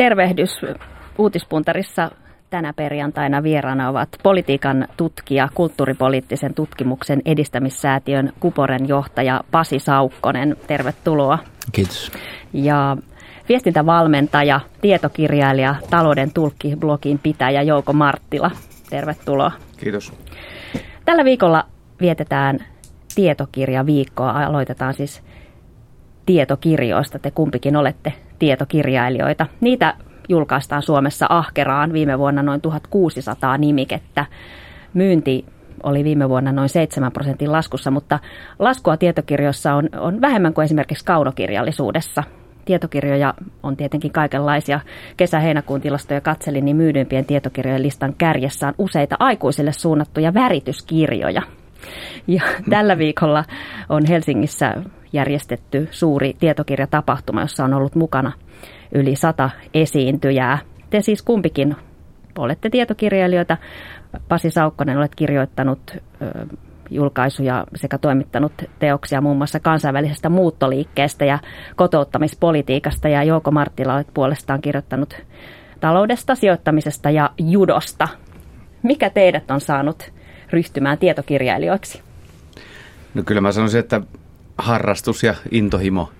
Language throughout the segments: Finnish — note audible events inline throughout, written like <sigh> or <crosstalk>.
Tervehdys uutispuntarissa tänä perjantaina vieraana ovat politiikan tutkija, kulttuuripoliittisen tutkimuksen edistämissäätiön Kuporen johtaja Pasi Saukkonen. Tervetuloa. Kiitos. Ja viestintävalmentaja, tietokirjailija, talouden tulkki, blogin pitäjä Jouko Marttila. Tervetuloa. Kiitos. Tällä viikolla vietetään tietokirjaviikkoa. Aloitetaan siis tietokirjoista. Te kumpikin olette tietokirjailijoita. Niitä julkaistaan Suomessa ahkeraan viime vuonna noin 1600 nimikettä. Myynti oli viime vuonna noin 7 prosentin laskussa, mutta laskua tietokirjoissa on, on vähemmän kuin esimerkiksi kaunokirjallisuudessa. Tietokirjoja on tietenkin kaikenlaisia. Kesä-heinäkuun tilastoja katselin, niin myydyimpien tietokirjojen listan kärjessä on useita aikuisille suunnattuja värityskirjoja. Ja <laughs> tällä viikolla on Helsingissä järjestetty suuri tietokirjatapahtuma, jossa on ollut mukana yli sata esiintyjää. Te siis kumpikin olette tietokirjailijoita. Pasi Saukkonen, olet kirjoittanut julkaisuja sekä toimittanut teoksia muun muassa kansainvälisestä muuttoliikkeestä ja kotouttamispolitiikasta. Ja Jouko Marttila olet puolestaan kirjoittanut taloudesta, sijoittamisesta ja judosta. Mikä teidät on saanut ryhtymään tietokirjailijoiksi? No kyllä mä sanoisin, että harrastus ja intohimo.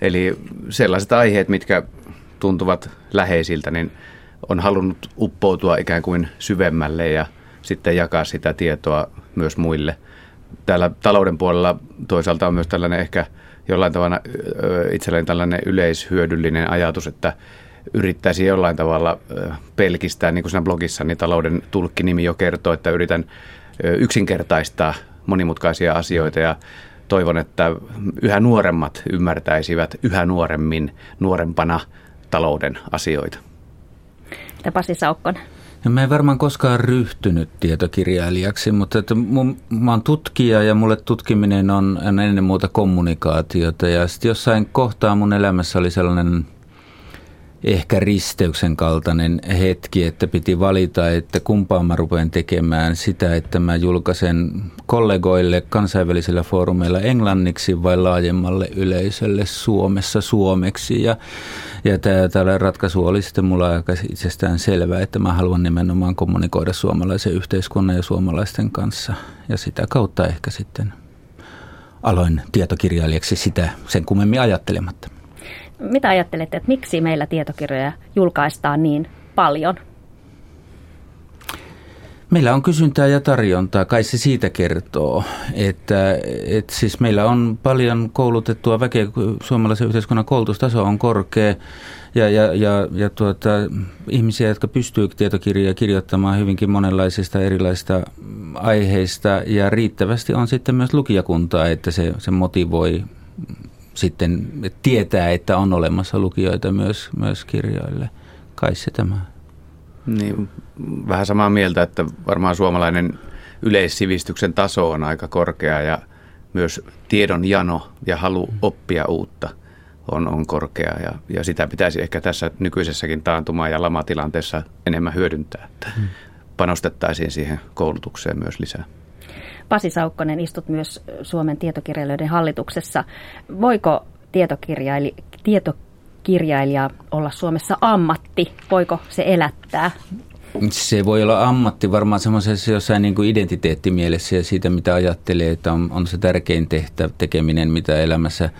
Eli sellaiset aiheet, mitkä tuntuvat läheisiltä, niin on halunnut uppoutua ikään kuin syvemmälle ja sitten jakaa sitä tietoa myös muille. Täällä talouden puolella toisaalta on myös tällainen ehkä jollain tavalla itselleen tällainen yleishyödyllinen ajatus, että yrittäisi jollain tavalla pelkistää, niin kuin siinä blogissa, niin talouden tulkkinimi jo kertoo, että yritän yksinkertaistaa monimutkaisia asioita ja toivon, että yhä nuoremmat ymmärtäisivät yhä nuoremmin, nuorempana talouden asioita. Ja Pasi Saukkonen. No, mä en varmaan koskaan ryhtynyt tietokirjailijaksi, mutta että mun, mä oon tutkija ja mulle tutkiminen on, on ennen muuta kommunikaatiota. Ja sitten jossain kohtaa mun elämässä oli sellainen ehkä risteyksen kaltainen hetki, että piti valita, että kumpaan mä rupean tekemään sitä, että mä julkaisen kollegoille kansainvälisillä foorumeilla englanniksi vai laajemmalle yleisölle Suomessa suomeksi. Ja, ja tämä ratkaisu oli sitten mulla aika itsestään selvää, että mä haluan nimenomaan kommunikoida suomalaisen yhteiskunnan ja suomalaisten kanssa. Ja sitä kautta ehkä sitten aloin tietokirjailijaksi sitä sen kummemmin ajattelematta. Mitä ajattelette, että miksi meillä tietokirjoja julkaistaan niin paljon? Meillä on kysyntää ja tarjontaa, kai se siitä kertoo, että, että siis meillä on paljon koulutettua väkeä, suomalaisen yhteiskunnan koulutustaso on korkea ja, ja, ja, ja tuota, ihmisiä, jotka pystyvät tietokirjoja kirjoittamaan hyvinkin monenlaisista erilaisista aiheista ja riittävästi on sitten myös lukijakuntaa, että se, se motivoi sitten tietää, että on olemassa lukijoita myös, myös kirjoille. Kai se tämä. Niin, vähän samaa mieltä, että varmaan suomalainen yleissivistyksen taso on aika korkea ja myös tiedon jano ja halu oppia uutta on, on korkea ja, ja sitä pitäisi ehkä tässä nykyisessäkin taantuma- ja lamatilanteessa enemmän hyödyntää, että hmm. panostettaisiin siihen koulutukseen myös lisää. Pasi Saukkonen, istut myös Suomen tietokirjailijoiden hallituksessa. Voiko tietokirjaili, tietokirjailija olla Suomessa ammatti? Voiko se elättää? Se voi olla ammatti varmaan semmoisessa jossain niin kuin identiteettimielessä ja siitä, mitä ajattelee, että on, on se tärkein tehtä, tekeminen, mitä elämässä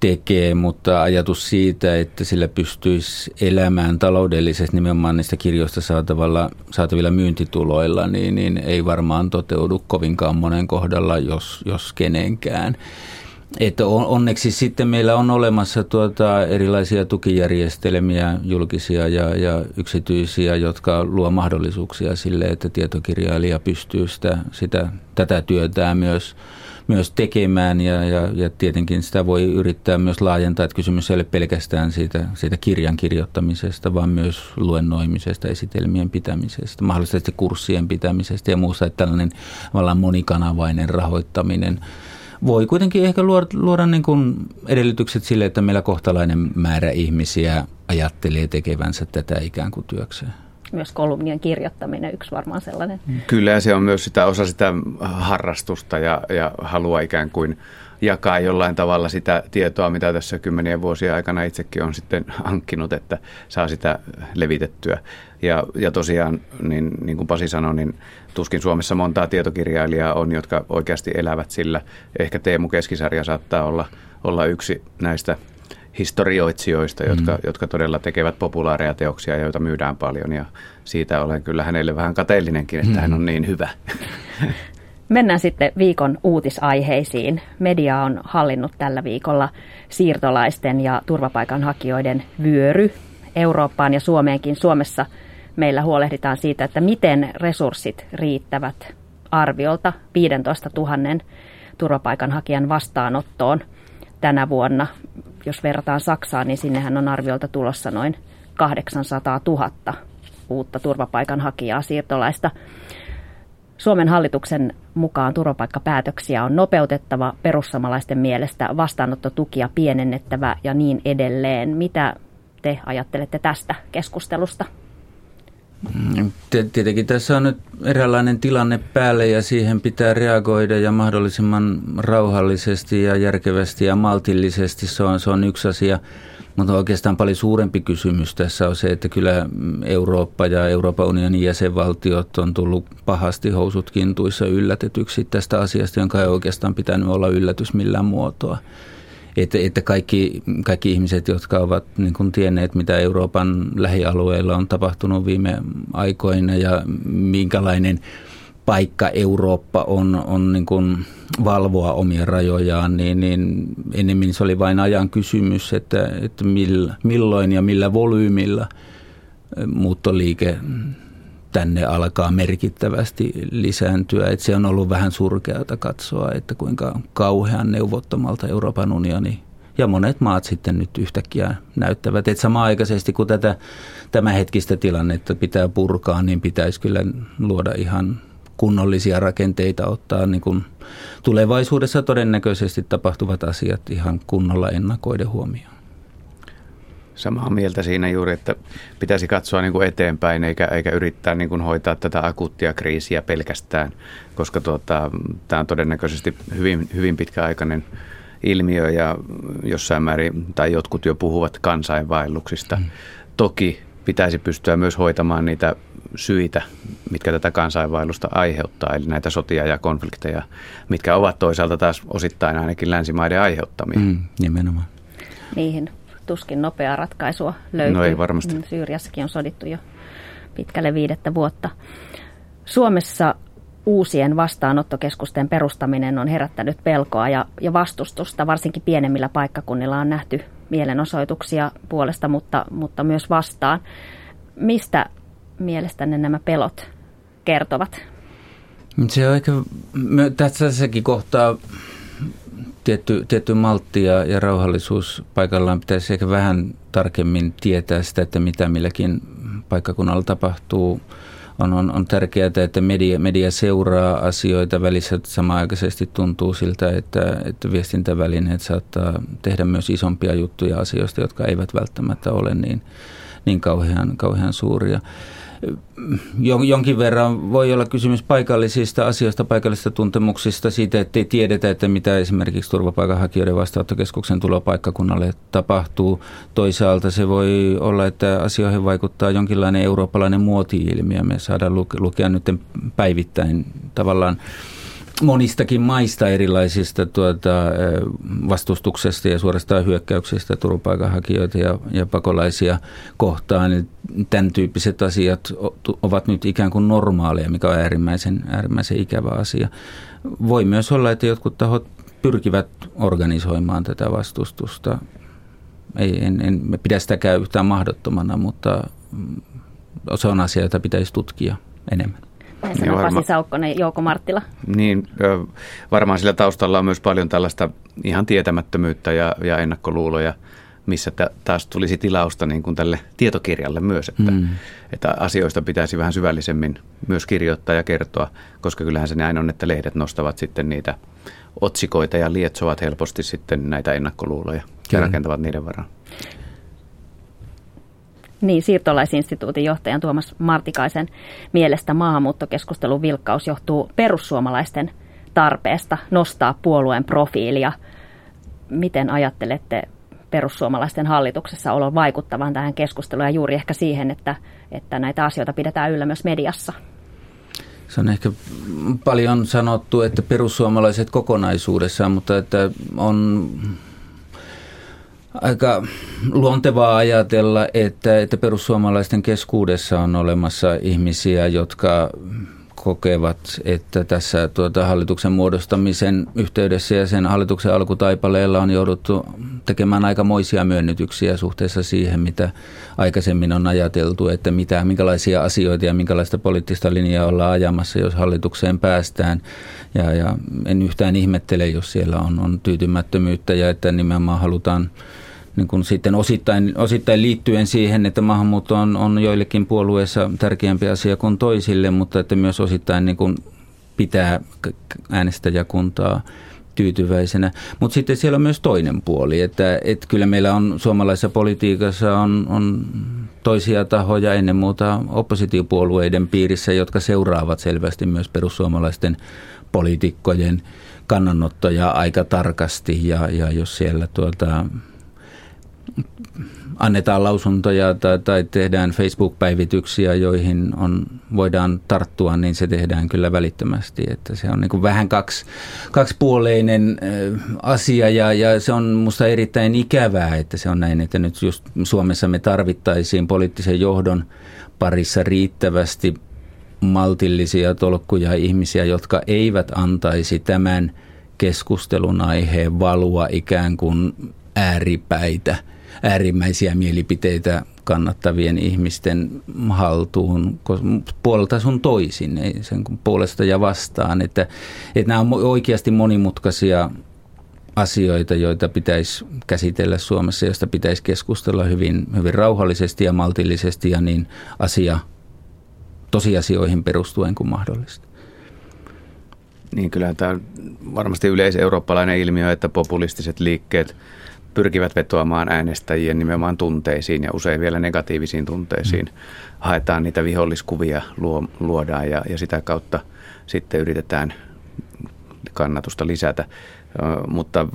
tekee, mutta ajatus siitä, että sillä pystyisi elämään taloudellisesti nimenomaan niistä kirjoista saatavilla, saatavilla myyntituloilla, niin, niin ei varmaan toteudu kovinkaan monen kohdalla, jos, jos kenenkään. Että onneksi sitten meillä on olemassa tuota erilaisia tukijärjestelmiä, julkisia ja, ja yksityisiä, jotka luo mahdollisuuksia sille, että tietokirjailija pystyy sitä, sitä, tätä työtään myös – myös tekemään ja, ja, ja tietenkin sitä voi yrittää myös laajentaa, että kysymys ei ole pelkästään siitä, siitä kirjan kirjoittamisesta, vaan myös luennoimisesta, esitelmien pitämisestä, mahdollisesti kurssien pitämisestä ja muusta, että tällainen monikanavainen rahoittaminen voi kuitenkin ehkä luoda, luoda niin kuin edellytykset sille, että meillä kohtalainen määrä ihmisiä ajattelee tekevänsä tätä ikään kuin työkseen. Myös kolumnien kirjoittaminen yksi varmaan sellainen. Kyllä se on myös sitä osa sitä harrastusta ja, ja halua ikään kuin jakaa jollain tavalla sitä tietoa, mitä tässä kymmenien vuosien aikana itsekin on sitten <laughs> hankkinut, että saa sitä levitettyä. Ja, ja tosiaan, niin, niin kuin Pasi sanoi, niin tuskin Suomessa montaa tietokirjailijaa on, jotka oikeasti elävät sillä. Ehkä Teemu Keskisarja saattaa olla, olla yksi näistä historioitsijoista, jotka, mm. jotka todella tekevät populaareja teoksia, joita myydään paljon. Ja siitä olen kyllä hänelle vähän kateellinenkin, että mm. hän on niin hyvä. <laughs> Mennään sitten viikon uutisaiheisiin. Media on hallinnut tällä viikolla siirtolaisten ja turvapaikanhakijoiden vyöry Eurooppaan ja Suomeenkin. Suomessa meillä huolehditaan siitä, että miten resurssit riittävät arviolta 15 000 turvapaikanhakijan vastaanottoon tänä vuonna. Jos verrataan Saksaan, niin sinnehän on arviolta tulossa noin 800 000 uutta turvapaikanhakijaa siirtolaista. Suomen hallituksen mukaan turvapaikkapäätöksiä on nopeutettava, perussamalaisten mielestä vastaanottotukia pienennettävä ja niin edelleen. Mitä te ajattelette tästä keskustelusta? Tietenkin tässä on nyt eräänlainen tilanne päälle ja siihen pitää reagoida ja mahdollisimman rauhallisesti ja järkevästi ja maltillisesti. Se on, se on yksi asia. Mutta oikeastaan paljon suurempi kysymys tässä on se, että kyllä Eurooppa ja Euroopan unionin jäsenvaltiot on tullut pahasti housut kintuissa yllätetyksi tästä asiasta, jonka ei oikeastaan pitänyt olla yllätys millään muotoa. Että, että kaikki, kaikki ihmiset, jotka ovat niin kuin tienneet, mitä Euroopan lähialueilla on tapahtunut viime aikoina ja minkälainen paikka Eurooppa on, on niin kuin valvoa omia rajojaan, niin, niin enemmän se oli vain ajan kysymys, että, että milloin ja millä volyymilla muuttoliike tänne alkaa merkittävästi lisääntyä. Että se on ollut vähän surkeata katsoa, että kuinka kauhean neuvottomalta Euroopan unioni ja monet maat sitten nyt yhtäkkiä näyttävät, että samaan aikaisesti kun tätä tämänhetkistä tilannetta pitää purkaa, niin pitäisi kyllä luoda ihan kunnollisia rakenteita, ottaa niin kuin tulevaisuudessa todennäköisesti tapahtuvat asiat ihan kunnolla ennakoiden huomioon. Samaa mieltä siinä juuri, että pitäisi katsoa niin kuin eteenpäin eikä, eikä yrittää niin kuin hoitaa tätä akuuttia kriisiä pelkästään, koska tuota, tämä on todennäköisesti hyvin, hyvin pitkäaikainen ilmiö ja jossain määrin, tai jotkut jo puhuvat kansainvaelluksista. Mm. Toki pitäisi pystyä myös hoitamaan niitä syitä, mitkä tätä kansainvaellusta aiheuttaa, eli näitä sotia ja konflikteja, mitkä ovat toisaalta taas osittain ainakin länsimaiden aiheuttamia. Mm, nimenomaan. Niihin tuskin nopeaa ratkaisua löytyy. No ei varmasti. Mm, Syyriassakin on sodittu jo pitkälle viidettä vuotta. Suomessa uusien vastaanottokeskusten perustaminen on herättänyt pelkoa ja, ja vastustusta. Varsinkin pienemmillä paikkakunnilla on nähty mielenosoituksia puolesta, mutta, mutta myös vastaan. Mistä mielestänne nämä pelot kertovat? Se on ehkä, tässäkin kohtaa tietty, tietty maltti ja, ja rauhallisuus paikallaan pitäisi ehkä vähän tarkemmin tietää sitä, että mitä milläkin paikkakunnalla tapahtuu. On, on, on tärkeää, että media, media seuraa asioita välissä. Samaaikaisesti tuntuu siltä, että, että viestintävälineet saattaa tehdä myös isompia juttuja asioista, jotka eivät välttämättä ole niin, niin kauhean, kauhean suuria jonkin verran voi olla kysymys paikallisista asioista, paikallisista tuntemuksista, siitä, että ei tiedetä, että mitä esimerkiksi turvapaikanhakijoiden vastaanottokeskuksen tulopaikkakunnalle tapahtuu. Toisaalta se voi olla, että asioihin vaikuttaa jonkinlainen eurooppalainen muoti-ilmiö. Me saadaan lukea nyt päivittäin tavallaan monistakin maista erilaisista tuota, vastustuksesta ja suorastaan hyökkäyksistä turvapaikanhakijoita ja, ja pakolaisia kohtaan. Tämän tyyppiset asiat ovat nyt ikään kuin normaaleja, mikä on äärimmäisen, äärimmäisen ikävä asia. Voi myös olla, että jotkut tahot pyrkivät organisoimaan tätä vastustusta. Ei, en, en pidä sitäkään yhtään mahdottomana, mutta se on asia, jota pitäisi tutkia enemmän. Näin niin varma, Pasi Saukkonen, Jouko Marttila. Niin, varmaan sillä taustalla on myös paljon tällaista ihan tietämättömyyttä ja, ja ennakkoluuloja, missä taas tulisi tilausta niin kuin tälle tietokirjalle myös, että, mm. että asioista pitäisi vähän syvällisemmin myös kirjoittaa ja kertoa, koska kyllähän se näin on, että lehdet nostavat sitten niitä otsikoita ja lietsovat helposti sitten näitä ennakkoluuloja ja rakentavat niiden varaan. Niin, siirtolaisinstituutin johtajan Tuomas Martikaisen mielestä maahanmuuttokeskustelun vilkkaus johtuu perussuomalaisten tarpeesta nostaa puolueen profiilia. Miten ajattelette perussuomalaisten hallituksessa olon vaikuttavan tähän keskusteluun ja juuri ehkä siihen, että, että näitä asioita pidetään yllä myös mediassa? Se on ehkä paljon sanottu, että perussuomalaiset kokonaisuudessaan, mutta että on aika luontevaa ajatella, että, että perussuomalaisten keskuudessa on olemassa ihmisiä, jotka kokevat, että tässä tuota hallituksen muodostamisen yhteydessä ja sen hallituksen alkutaipaleella on jouduttu tekemään aikamoisia myönnytyksiä suhteessa siihen, mitä aikaisemmin on ajateltu, että mitä, minkälaisia asioita ja minkälaista poliittista linjaa ollaan ajamassa, jos hallitukseen päästään. Ja, ja en yhtään ihmettele, jos siellä on, on tyytymättömyyttä ja että nimenomaan halutaan niin kuin sitten osittain, osittain liittyen siihen, että maahanmuutto on, on joillekin puolueissa tärkeämpi asia kuin toisille, mutta että myös osittain niin kuin pitää äänestäjäkuntaa tyytyväisenä. Mutta sitten siellä on myös toinen puoli, että, että kyllä meillä on suomalaisessa politiikassa on, on toisia tahoja ennen muuta oppositiopuolueiden piirissä, jotka seuraavat selvästi myös perussuomalaisten poliitikkojen kannanottoja aika tarkasti ja, ja jos siellä tuota, annetaan lausuntoja tai, tai tehdään Facebook-päivityksiä, joihin on, voidaan tarttua, niin se tehdään kyllä välittömästi. Että se on niin vähän kaksi, kaksipuoleinen asia ja, ja se on minusta erittäin ikävää, että se on näin, että nyt just Suomessa me tarvittaisiin poliittisen johdon parissa riittävästi maltillisia tolkkuja ihmisiä, jotka eivät antaisi tämän keskustelun aiheen valua ikään kuin ääripäitä – äärimmäisiä mielipiteitä kannattavien ihmisten haltuun puolelta sun toisin, ei sen puolesta ja vastaan. Että, että nämä on oikeasti monimutkaisia asioita, joita pitäisi käsitellä Suomessa, joista pitäisi keskustella hyvin, hyvin rauhallisesti ja maltillisesti ja niin asia tosiasioihin perustuen kuin mahdollista. Niin kyllä tämä on varmasti yleiseurooppalainen ilmiö, että populistiset liikkeet – pyrkivät vetoamaan äänestäjien nimenomaan tunteisiin ja usein vielä negatiivisiin tunteisiin. Mm. Haetaan niitä viholliskuvia, luo, luodaan ja, ja sitä kautta sitten yritetään kannatusta lisätä. Mutta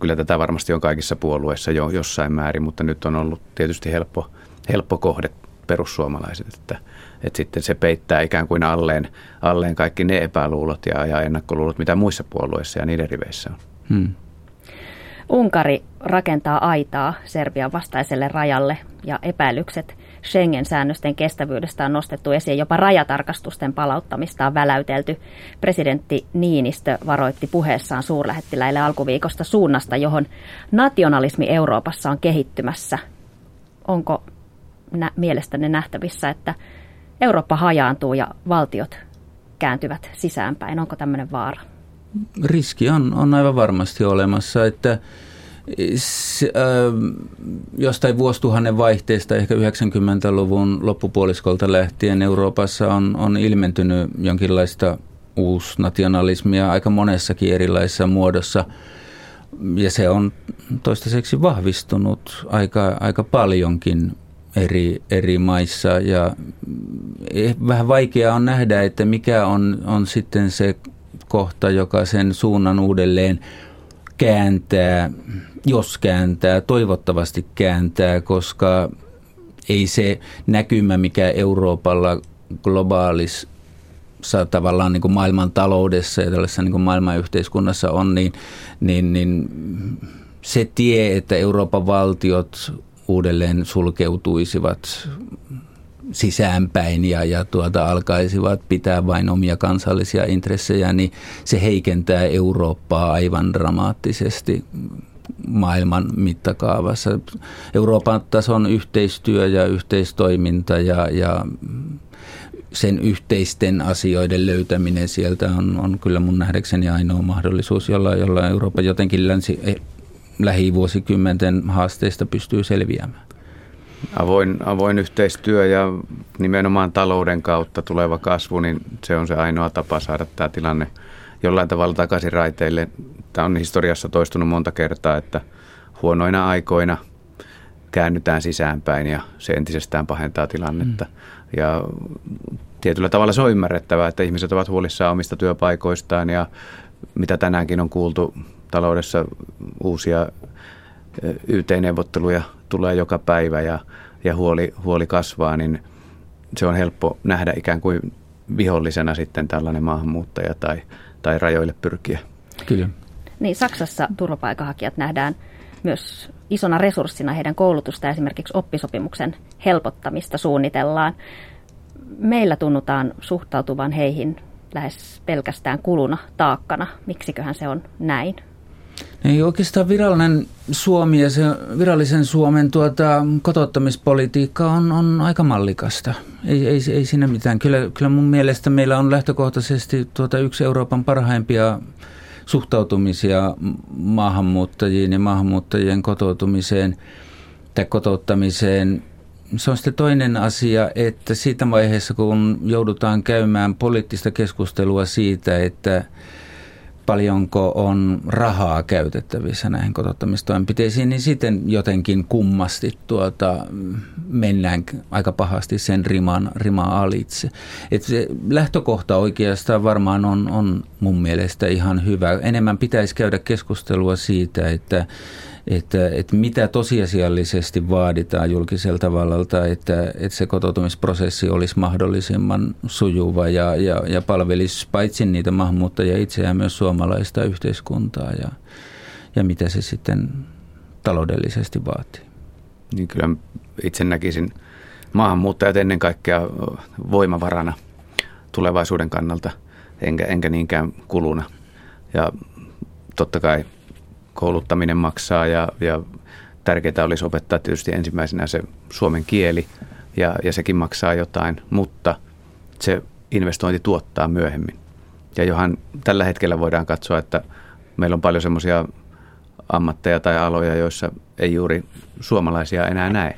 kyllä tätä varmasti on kaikissa puolueissa jo jossain määrin, mutta nyt on ollut tietysti helppo, helppo kohde perussuomalaiset, että, että sitten se peittää ikään kuin alleen, alleen kaikki ne epäluulot ja, ja ennakkoluulot, mitä muissa puolueissa ja niiden riveissä on. Hmm. Unkari rakentaa aitaa Serbian vastaiselle rajalle ja epäilykset Schengen-säännösten kestävyydestä on nostettu esiin. Jopa rajatarkastusten palauttamista on väläytelty. Presidentti Niinistö varoitti puheessaan suurlähettiläille alkuviikosta suunnasta, johon nationalismi Euroopassa on kehittymässä. Onko nä- mielestänne nähtävissä, että Eurooppa hajaantuu ja valtiot kääntyvät sisäänpäin? Onko tämmöinen vaara? Riski on, on aivan varmasti olemassa, että se, äh, jostain vuosituhannen vaihteesta, ehkä 90-luvun loppupuoliskolta lähtien Euroopassa on, on ilmentynyt jonkinlaista uusnationalismia aika monessakin erilaisessa muodossa. Ja se on toistaiseksi vahvistunut aika, aika paljonkin eri, eri maissa. Ja eh, vähän vaikea on nähdä, että mikä on, on sitten se kohta, joka sen suunnan uudelleen kääntää, jos kääntää, toivottavasti kääntää, koska ei se näkymä, mikä Euroopalla globaalis tavallaan niin kuin maailman taloudessa ja tällaisessa niin kuin maailmanyhteiskunnassa on, niin, niin, niin se tie, että Euroopan valtiot uudelleen sulkeutuisivat sisäänpäin ja, ja tuota, alkaisivat pitää vain omia kansallisia intressejä, niin se heikentää Eurooppaa aivan dramaattisesti maailman mittakaavassa. Euroopan tason yhteistyö ja yhteistoiminta ja, ja sen yhteisten asioiden löytäminen sieltä on, on kyllä mun nähdäkseni ainoa mahdollisuus, jolla, jolla Eurooppa jotenkin länsi, eh, lähivuosikymmenten haasteista pystyy selviämään. Avoin, avoin yhteistyö ja nimenomaan talouden kautta tuleva kasvu, niin se on se ainoa tapa saada tämä tilanne jollain tavalla takaisin raiteille. Tämä on historiassa toistunut monta kertaa, että huonoina aikoina käännytään sisäänpäin ja se entisestään pahentaa tilannetta. Mm. Ja tietyllä tavalla se on ymmärrettävää, että ihmiset ovat huolissaan omista työpaikoistaan ja mitä tänäänkin on kuultu taloudessa uusia YT-neuvotteluja tulee joka päivä ja, ja huoli, huoli kasvaa, niin se on helppo nähdä ikään kuin vihollisena sitten tällainen maahanmuuttaja tai, tai rajoille pyrkiä. Kyllä. Niin, Saksassa turvapaikanhakijat nähdään myös isona resurssina heidän koulutusta esimerkiksi oppisopimuksen helpottamista suunnitellaan. Meillä tunnutaan suhtautuvan heihin lähes pelkästään kuluna, taakkana. Miksiköhän se on näin? Ei oikeastaan virallinen Suomi ja se virallisen Suomen tuota, kotouttamispolitiikka on, on aika mallikasta. Ei, ei, ei siinä mitään. Kyllä, kyllä mun mielestä meillä on lähtökohtaisesti tuota yksi Euroopan parhaimpia suhtautumisia maahanmuuttajiin ja maahanmuuttajien kotoutumiseen tai kotouttamiseen. Se on sitten toinen asia, että siitä vaiheessa kun joudutaan käymään poliittista keskustelua siitä, että paljonko on rahaa käytettävissä näihin kotouttamistoimenpiteisiin, niin sitten jotenkin kummasti tuota, mennään aika pahasti sen riman, riman alitse. Et se lähtökohta oikeastaan varmaan on, on mun mielestä ihan hyvä. Enemmän pitäisi käydä keskustelua siitä, että että, että mitä tosiasiallisesti vaaditaan julkiselta vallalta, että, että se kotoutumisprosessi olisi mahdollisimman sujuva ja, ja, ja palvelisi paitsi niitä maahanmuuttajia itseään myös suomalaista yhteiskuntaa ja, ja mitä se sitten taloudellisesti vaatii. Niin kyllä itse näkisin maahanmuuttajat ennen kaikkea voimavarana tulevaisuuden kannalta, enkä, enkä niinkään kuluna. Ja totta kai kouluttaminen maksaa ja, ja tärkeää olisi opettaa tietysti ensimmäisenä se suomen kieli ja, ja sekin maksaa jotain, mutta se investointi tuottaa myöhemmin. Ja johan tällä hetkellä voidaan katsoa, että meillä on paljon semmoisia ammatteja tai aloja, joissa ei juuri suomalaisia enää näe.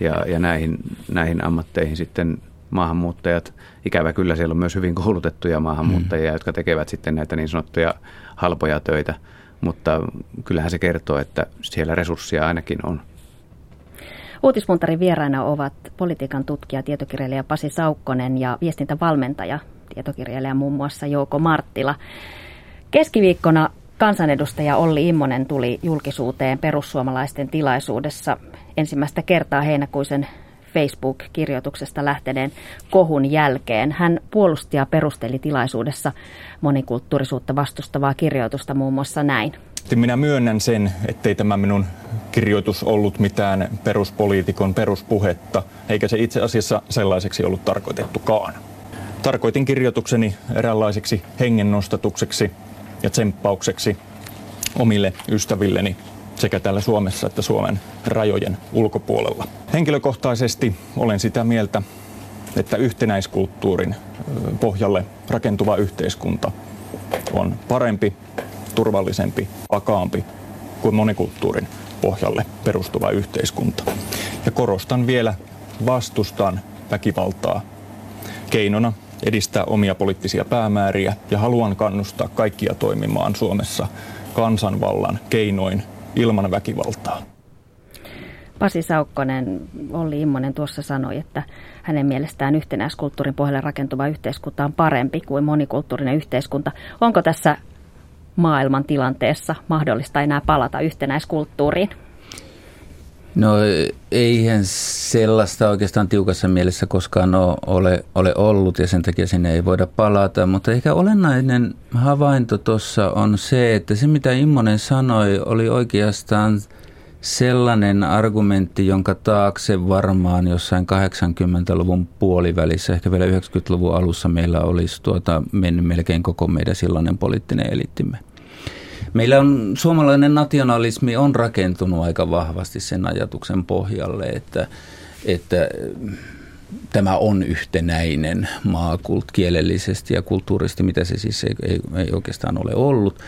Ja, ja näihin, näihin ammatteihin sitten maahanmuuttajat, ikävä kyllä siellä on myös hyvin koulutettuja maahanmuuttajia, mm. jotka tekevät sitten näitä niin sanottuja halpoja töitä – mutta kyllähän se kertoo, että siellä resursseja ainakin on. Uutispuntarin vieraina ovat politiikan tutkija, tietokirjailija Pasi Saukkonen ja viestintävalmentaja, tietokirjailija muun muassa Jouko Marttila. Keskiviikkona kansanedustaja Olli Immonen tuli julkisuuteen perussuomalaisten tilaisuudessa ensimmäistä kertaa heinäkuisen Facebook-kirjoituksesta lähteneen kohun jälkeen. Hän puolusti ja perusteli tilaisuudessa monikulttuurisuutta vastustavaa kirjoitusta muun muassa näin. Minä myönnän sen, ettei tämä minun kirjoitus ollut mitään peruspoliitikon peruspuhetta, eikä se itse asiassa sellaiseksi ollut tarkoitettukaan. Tarkoitin kirjoitukseni eräänlaiseksi hengennostatukseksi ja tsemppaukseksi omille ystävilleni sekä täällä Suomessa että Suomen rajojen ulkopuolella. Henkilökohtaisesti olen sitä mieltä, että yhtenäiskulttuurin pohjalle rakentuva yhteiskunta on parempi, turvallisempi, vakaampi kuin monikulttuurin pohjalle perustuva yhteiskunta. Ja korostan vielä, vastustan väkivaltaa keinona edistää omia poliittisia päämääriä ja haluan kannustaa kaikkia toimimaan Suomessa kansanvallan keinoin ilman väkivaltaa. Pasi Saukkonen, Olli Immonen tuossa sanoi, että hänen mielestään yhtenäiskulttuurin pohjalle rakentuva yhteiskunta on parempi kuin monikulttuurinen yhteiskunta. Onko tässä maailman tilanteessa mahdollista enää palata yhtenäiskulttuuriin? No eihän sellaista oikeastaan tiukassa mielessä koskaan ole, ole ollut ja sen takia sinne ei voida palata. Mutta ehkä olennainen havainto tuossa on se, että se mitä Immonen sanoi oli oikeastaan sellainen argumentti, jonka taakse varmaan jossain 80-luvun puolivälissä, ehkä vielä 90-luvun alussa meillä olisi tuota, mennyt melkein koko meidän silloinen poliittinen elittimme. Meillä on suomalainen nationalismi on rakentunut aika vahvasti sen ajatuksen pohjalle, että, että tämä on yhtenäinen maa kielellisesti ja kulttuurisesti, mitä se siis ei, ei, ei oikeastaan ole ollut.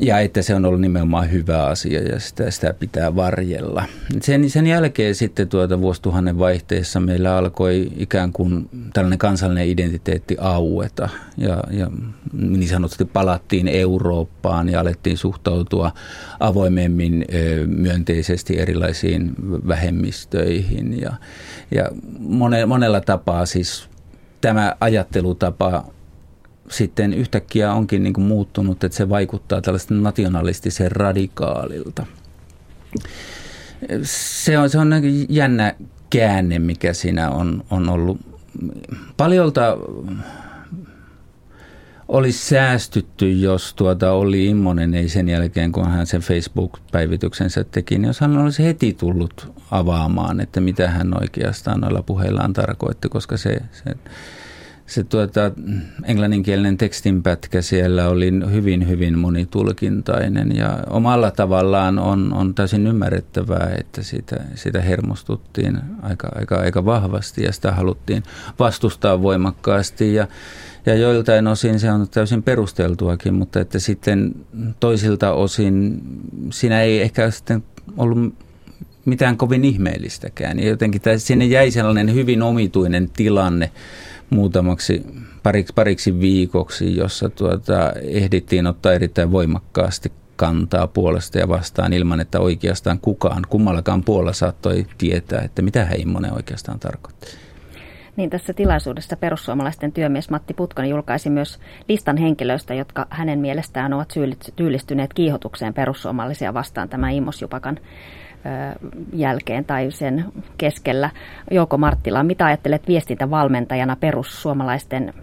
Ja että se on ollut nimenomaan hyvä asia ja sitä, sitä pitää varjella. Sen, sen jälkeen sitten tuota vuosituhannen vaihteessa meillä alkoi ikään kuin tällainen kansallinen identiteetti aueta ja, ja niin sanotusti palattiin Eurooppaan ja alettiin suhtautua avoimemmin myönteisesti erilaisiin vähemmistöihin ja, ja monella tapaa siis tämä ajattelutapa sitten yhtäkkiä onkin niin kuin muuttunut, että se vaikuttaa tällaista nationalistisen radikaalilta. Se on, se on niin jännä käänne, mikä siinä on, on ollut. Paljolta olisi säästytty, jos tuota oli Immonen ei sen jälkeen, kun hän sen Facebook-päivityksensä teki, niin jos hän olisi heti tullut avaamaan, että mitä hän oikeastaan noilla puheillaan tarkoitti, koska se, se se tuota, englanninkielinen tekstinpätkä siellä oli hyvin, hyvin monitulkintainen ja omalla tavallaan on, on täysin ymmärrettävää, että sitä, sitä hermostuttiin aika, aika, aika vahvasti ja sitä haluttiin vastustaa voimakkaasti ja, ja joiltain osin se on täysin perusteltuakin, mutta että sitten toisilta osin siinä ei ehkä sitten ollut mitään kovin ihmeellistäkään. Ja jotenkin sinne jäi sellainen hyvin omituinen tilanne, muutamaksi pariksi, pariksi viikoksi, jossa tuota, ehdittiin ottaa erittäin voimakkaasti kantaa puolesta ja vastaan ilman, että oikeastaan kukaan, kummallakaan puolella saattoi tietää, että mitä Heimonen oikeastaan tarkoitti. Niin tässä tilaisuudessa perussuomalaisten työmies Matti Putkonen julkaisi myös listan henkilöistä, jotka hänen mielestään ovat syyllistyneet kiihotukseen perussuomalaisia vastaan tämän Imos Jupakan jälkeen tai sen keskellä. Jouko Marttila, mitä ajattelet viestintävalmentajana perussuomalaisten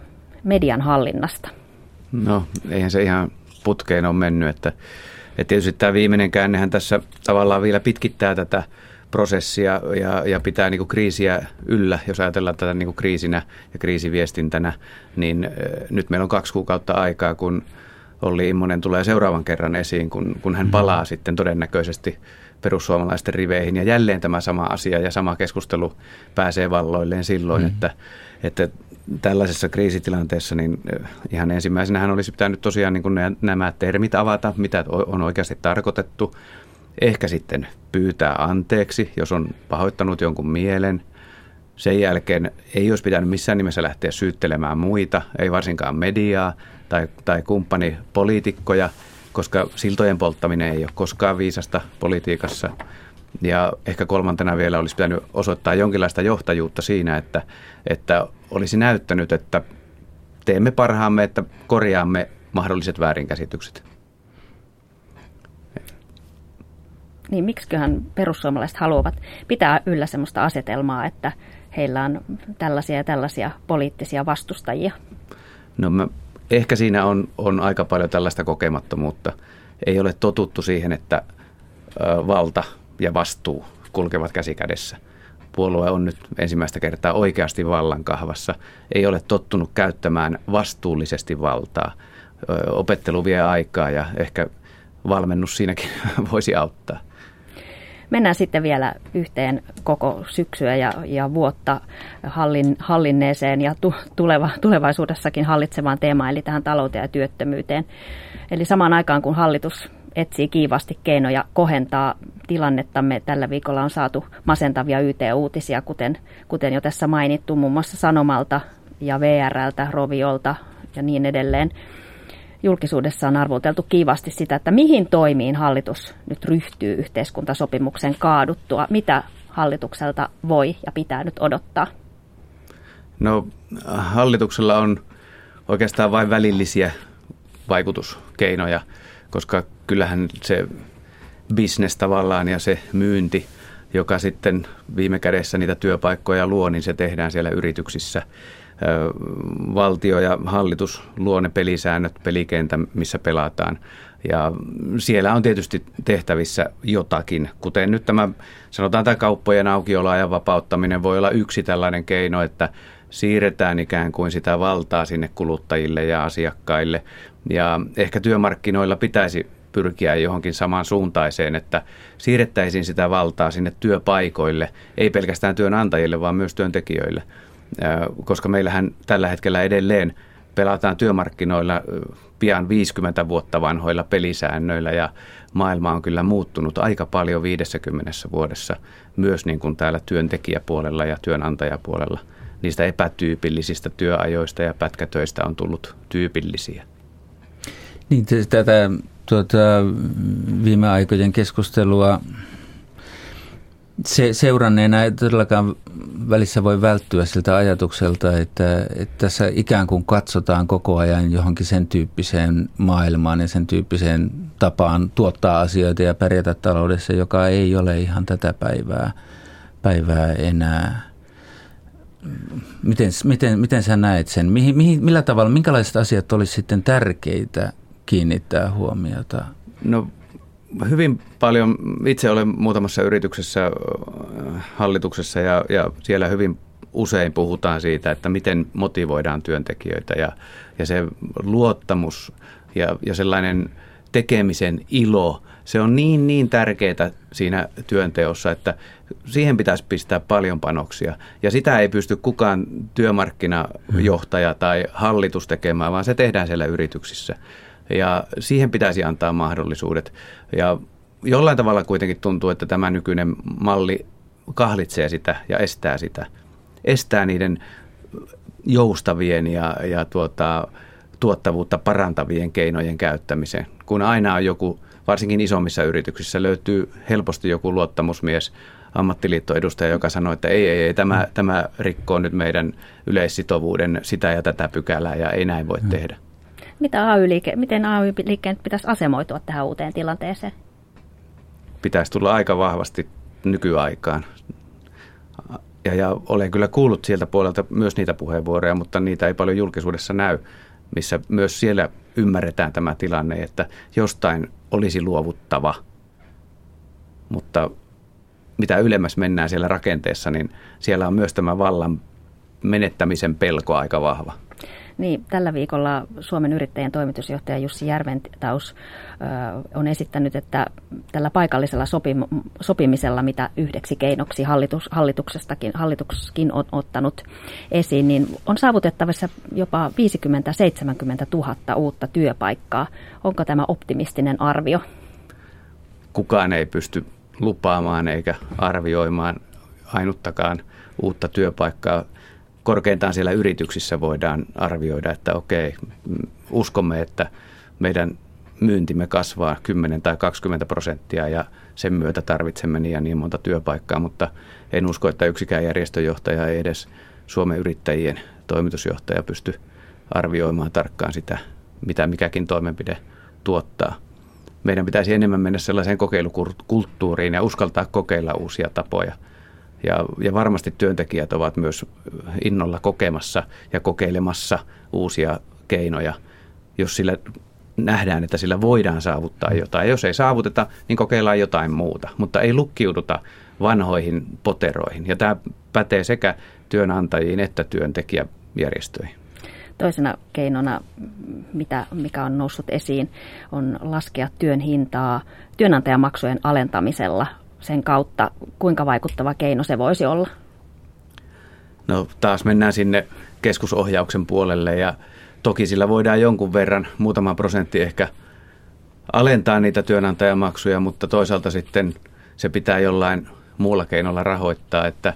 median hallinnasta? No, eihän se ihan putkeen ole mennyt, että, että tietysti tämä viimeinen käännehän tässä tavallaan vielä pitkittää tätä prosessia ja, ja pitää niin kuin kriisiä yllä, jos ajatellaan tätä niin kuin kriisinä ja kriisiviestintänä, niin nyt meillä on kaksi kuukautta aikaa, kun Olli Immonen tulee seuraavan kerran esiin, kun, kun hän palaa mm. sitten todennäköisesti perussuomalaisten riveihin. Ja jälleen tämä sama asia ja sama keskustelu pääsee valloilleen silloin, mm. että, että tällaisessa kriisitilanteessa niin ihan ensimmäisenä hän olisi pitänyt tosiaan niin kuin nämä termit avata, mitä on oikeasti tarkoitettu. Ehkä sitten pyytää anteeksi, jos on pahoittanut jonkun mielen. Sen jälkeen ei olisi pitänyt missään nimessä lähteä syyttelemään muita, ei varsinkaan mediaa tai, tai kumppanipoliitikkoja – koska siltojen polttaminen ei ole koskaan viisasta politiikassa. Ja ehkä kolmantena vielä olisi pitänyt osoittaa jonkinlaista johtajuutta siinä, että, että olisi näyttänyt, että teemme parhaamme, että korjaamme mahdolliset väärinkäsitykset. Niin miksiköhän perussuomalaiset haluavat pitää yllä sellaista asetelmaa, että heillä on tällaisia ja tällaisia poliittisia vastustajia? No mä ehkä siinä on, on aika paljon tällaista kokemattomuutta. Ei ole totuttu siihen, että valta ja vastuu kulkevat käsi kädessä. Puolue on nyt ensimmäistä kertaa oikeasti vallan kahvassa. Ei ole tottunut käyttämään vastuullisesti valtaa. Opettelu vie aikaa ja ehkä valmennus siinäkin <laughs> voisi auttaa. Mennään sitten vielä yhteen koko syksyä ja, ja vuotta hallin, hallinneeseen ja tu, tuleva, tulevaisuudessakin hallitsevaan teemaan, eli tähän talouteen ja työttömyyteen. Eli samaan aikaan kun hallitus etsii kiivasti keinoja kohentaa tilannettamme. Tällä viikolla on saatu masentavia YT-uutisia, kuten, kuten jo tässä mainittu, muun muassa Sanomalta ja VRltä, Roviolta ja niin edelleen julkisuudessa on arvoteltu kiivasti sitä, että mihin toimiin hallitus nyt ryhtyy yhteiskuntasopimuksen kaaduttua. Mitä hallitukselta voi ja pitää nyt odottaa? No hallituksella on oikeastaan vain välillisiä vaikutuskeinoja, koska kyllähän se bisnes tavallaan ja se myynti, joka sitten viime kädessä niitä työpaikkoja luo, niin se tehdään siellä yrityksissä – valtio ja hallitus luo ne pelisäännöt, pelikentä, missä pelataan. Ja siellä on tietysti tehtävissä jotakin, kuten nyt tämä, sanotaan tämä kauppojen aukioloajan vapauttaminen voi olla yksi tällainen keino, että siirretään ikään kuin sitä valtaa sinne kuluttajille ja asiakkaille. Ja ehkä työmarkkinoilla pitäisi pyrkiä johonkin samaan suuntaiseen, että siirrettäisiin sitä valtaa sinne työpaikoille, ei pelkästään työnantajille, vaan myös työntekijöille koska meillähän tällä hetkellä edelleen pelataan työmarkkinoilla pian 50 vuotta vanhoilla pelisäännöillä ja maailma on kyllä muuttunut aika paljon 50 vuodessa myös niin kuin täällä työntekijäpuolella ja työnantajapuolella. Niistä epätyypillisistä työajoista ja pätkätöistä on tullut tyypillisiä. Niin, tätä tuota, viime aikojen keskustelua se, seuranneena ei todellakaan välissä voi välttyä siltä ajatukselta, että, että tässä ikään kuin katsotaan koko ajan johonkin sen tyyppiseen maailmaan ja sen tyyppiseen tapaan tuottaa asioita ja pärjätä taloudessa, joka ei ole ihan tätä päivää, päivää enää. Miten, miten, miten sä näet sen? Mihin, mihin, millä tavalla, minkälaiset asiat olisi sitten tärkeitä kiinnittää huomiota? No hyvin paljon, itse olen muutamassa yrityksessä hallituksessa ja, ja siellä hyvin usein puhutaan siitä, että miten motivoidaan työntekijöitä ja, ja se luottamus ja, ja sellainen tekemisen ilo, se on niin niin tärkeää siinä työnteossa, että siihen pitäisi pistää paljon panoksia. Ja sitä ei pysty kukaan työmarkkinajohtaja tai hallitus tekemään, vaan se tehdään siellä yrityksissä. Ja siihen pitäisi antaa mahdollisuudet. Ja jollain tavalla kuitenkin tuntuu, että tämä nykyinen malli kahlitsee sitä ja estää sitä. Estää niiden joustavien ja, ja tuota, tuottavuutta parantavien keinojen käyttämisen. Kun aina on joku, varsinkin isommissa yrityksissä, löytyy helposti joku luottamusmies, ammattiliittoedustaja, joka sanoo, että ei, ei, ei tämä, tämä rikkoo nyt meidän yleissitovuuden sitä ja tätä pykälää ja ei näin voi mm. tehdä. Mitä AY-liike, miten AY-liikkeen pitäisi asemoitua tähän uuteen tilanteeseen? Pitäisi tulla aika vahvasti nykyaikaan. Ja, ja olen kyllä kuullut sieltä puolelta myös niitä puheenvuoroja, mutta niitä ei paljon julkisuudessa näy, missä myös siellä ymmärretään tämä tilanne, että jostain olisi luovuttava. Mutta mitä ylemmäs mennään siellä rakenteessa, niin siellä on myös tämä vallan menettämisen pelko aika vahva. Niin, tällä viikolla Suomen yrittäjien toimitusjohtaja Jussi Järventaus on esittänyt, että tällä paikallisella sopim- sopimisella, mitä yhdeksi keinoksi hallitus, hallituksestakin, hallituskin on ottanut esiin, niin on saavutettavissa jopa 50-70 000 uutta työpaikkaa. Onko tämä optimistinen arvio? Kukaan ei pysty lupaamaan eikä arvioimaan ainuttakaan uutta työpaikkaa korkeintaan siellä yrityksissä voidaan arvioida, että okei, uskomme, että meidän myyntimme kasvaa 10 tai 20 prosenttia ja sen myötä tarvitsemme niin ja niin monta työpaikkaa, mutta en usko, että yksikään järjestöjohtaja ei edes Suomen yrittäjien toimitusjohtaja pysty arvioimaan tarkkaan sitä, mitä mikäkin toimenpide tuottaa. Meidän pitäisi enemmän mennä sellaiseen kokeilukulttuuriin ja uskaltaa kokeilla uusia tapoja – ja, ja varmasti työntekijät ovat myös innolla kokemassa ja kokeilemassa uusia keinoja, jos sillä nähdään, että sillä voidaan saavuttaa jotain. Jos ei saavuteta, niin kokeillaan jotain muuta, mutta ei lukkiuduta vanhoihin poteroihin. Ja tämä pätee sekä työnantajiin että työntekijäjärjestöihin. Toisena keinona, mitä, mikä on noussut esiin, on laskea työn hintaa työnantajamaksujen alentamisella sen kautta, kuinka vaikuttava keino se voisi olla? No taas mennään sinne keskusohjauksen puolelle ja toki sillä voidaan jonkun verran, muutama prosentti ehkä alentaa niitä työnantajamaksuja, mutta toisaalta sitten se pitää jollain muulla keinolla rahoittaa, että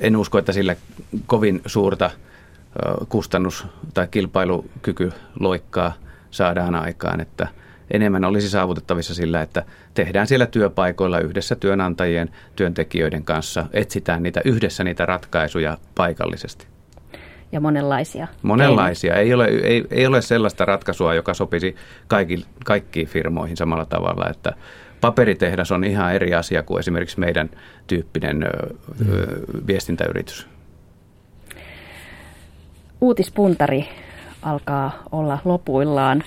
en usko, että sillä kovin suurta kustannus- tai kilpailukykyloikkaa saadaan aikaan, että – enemmän olisi saavutettavissa sillä, että tehdään siellä työpaikoilla yhdessä työnantajien, työntekijöiden kanssa, etsitään niitä yhdessä niitä ratkaisuja paikallisesti. Ja monenlaisia. Monenlaisia. Ei ole, ei, ei ole sellaista ratkaisua, joka sopisi kaikki, kaikkiin firmoihin samalla tavalla, että paperitehdas on ihan eri asia kuin esimerkiksi meidän tyyppinen ö, ö, viestintäyritys. Uutispuntari alkaa olla lopuillaan.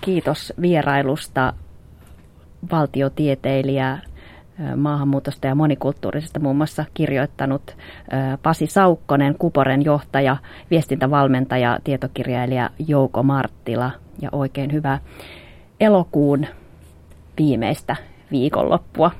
Kiitos vierailusta valtiotieteilijä, maahanmuutosta ja monikulttuurisesta muun muassa kirjoittanut Pasi Saukkonen, Kuporen johtaja, viestintävalmentaja, tietokirjailija Jouko Marttila ja oikein hyvää elokuun viimeistä viikonloppua.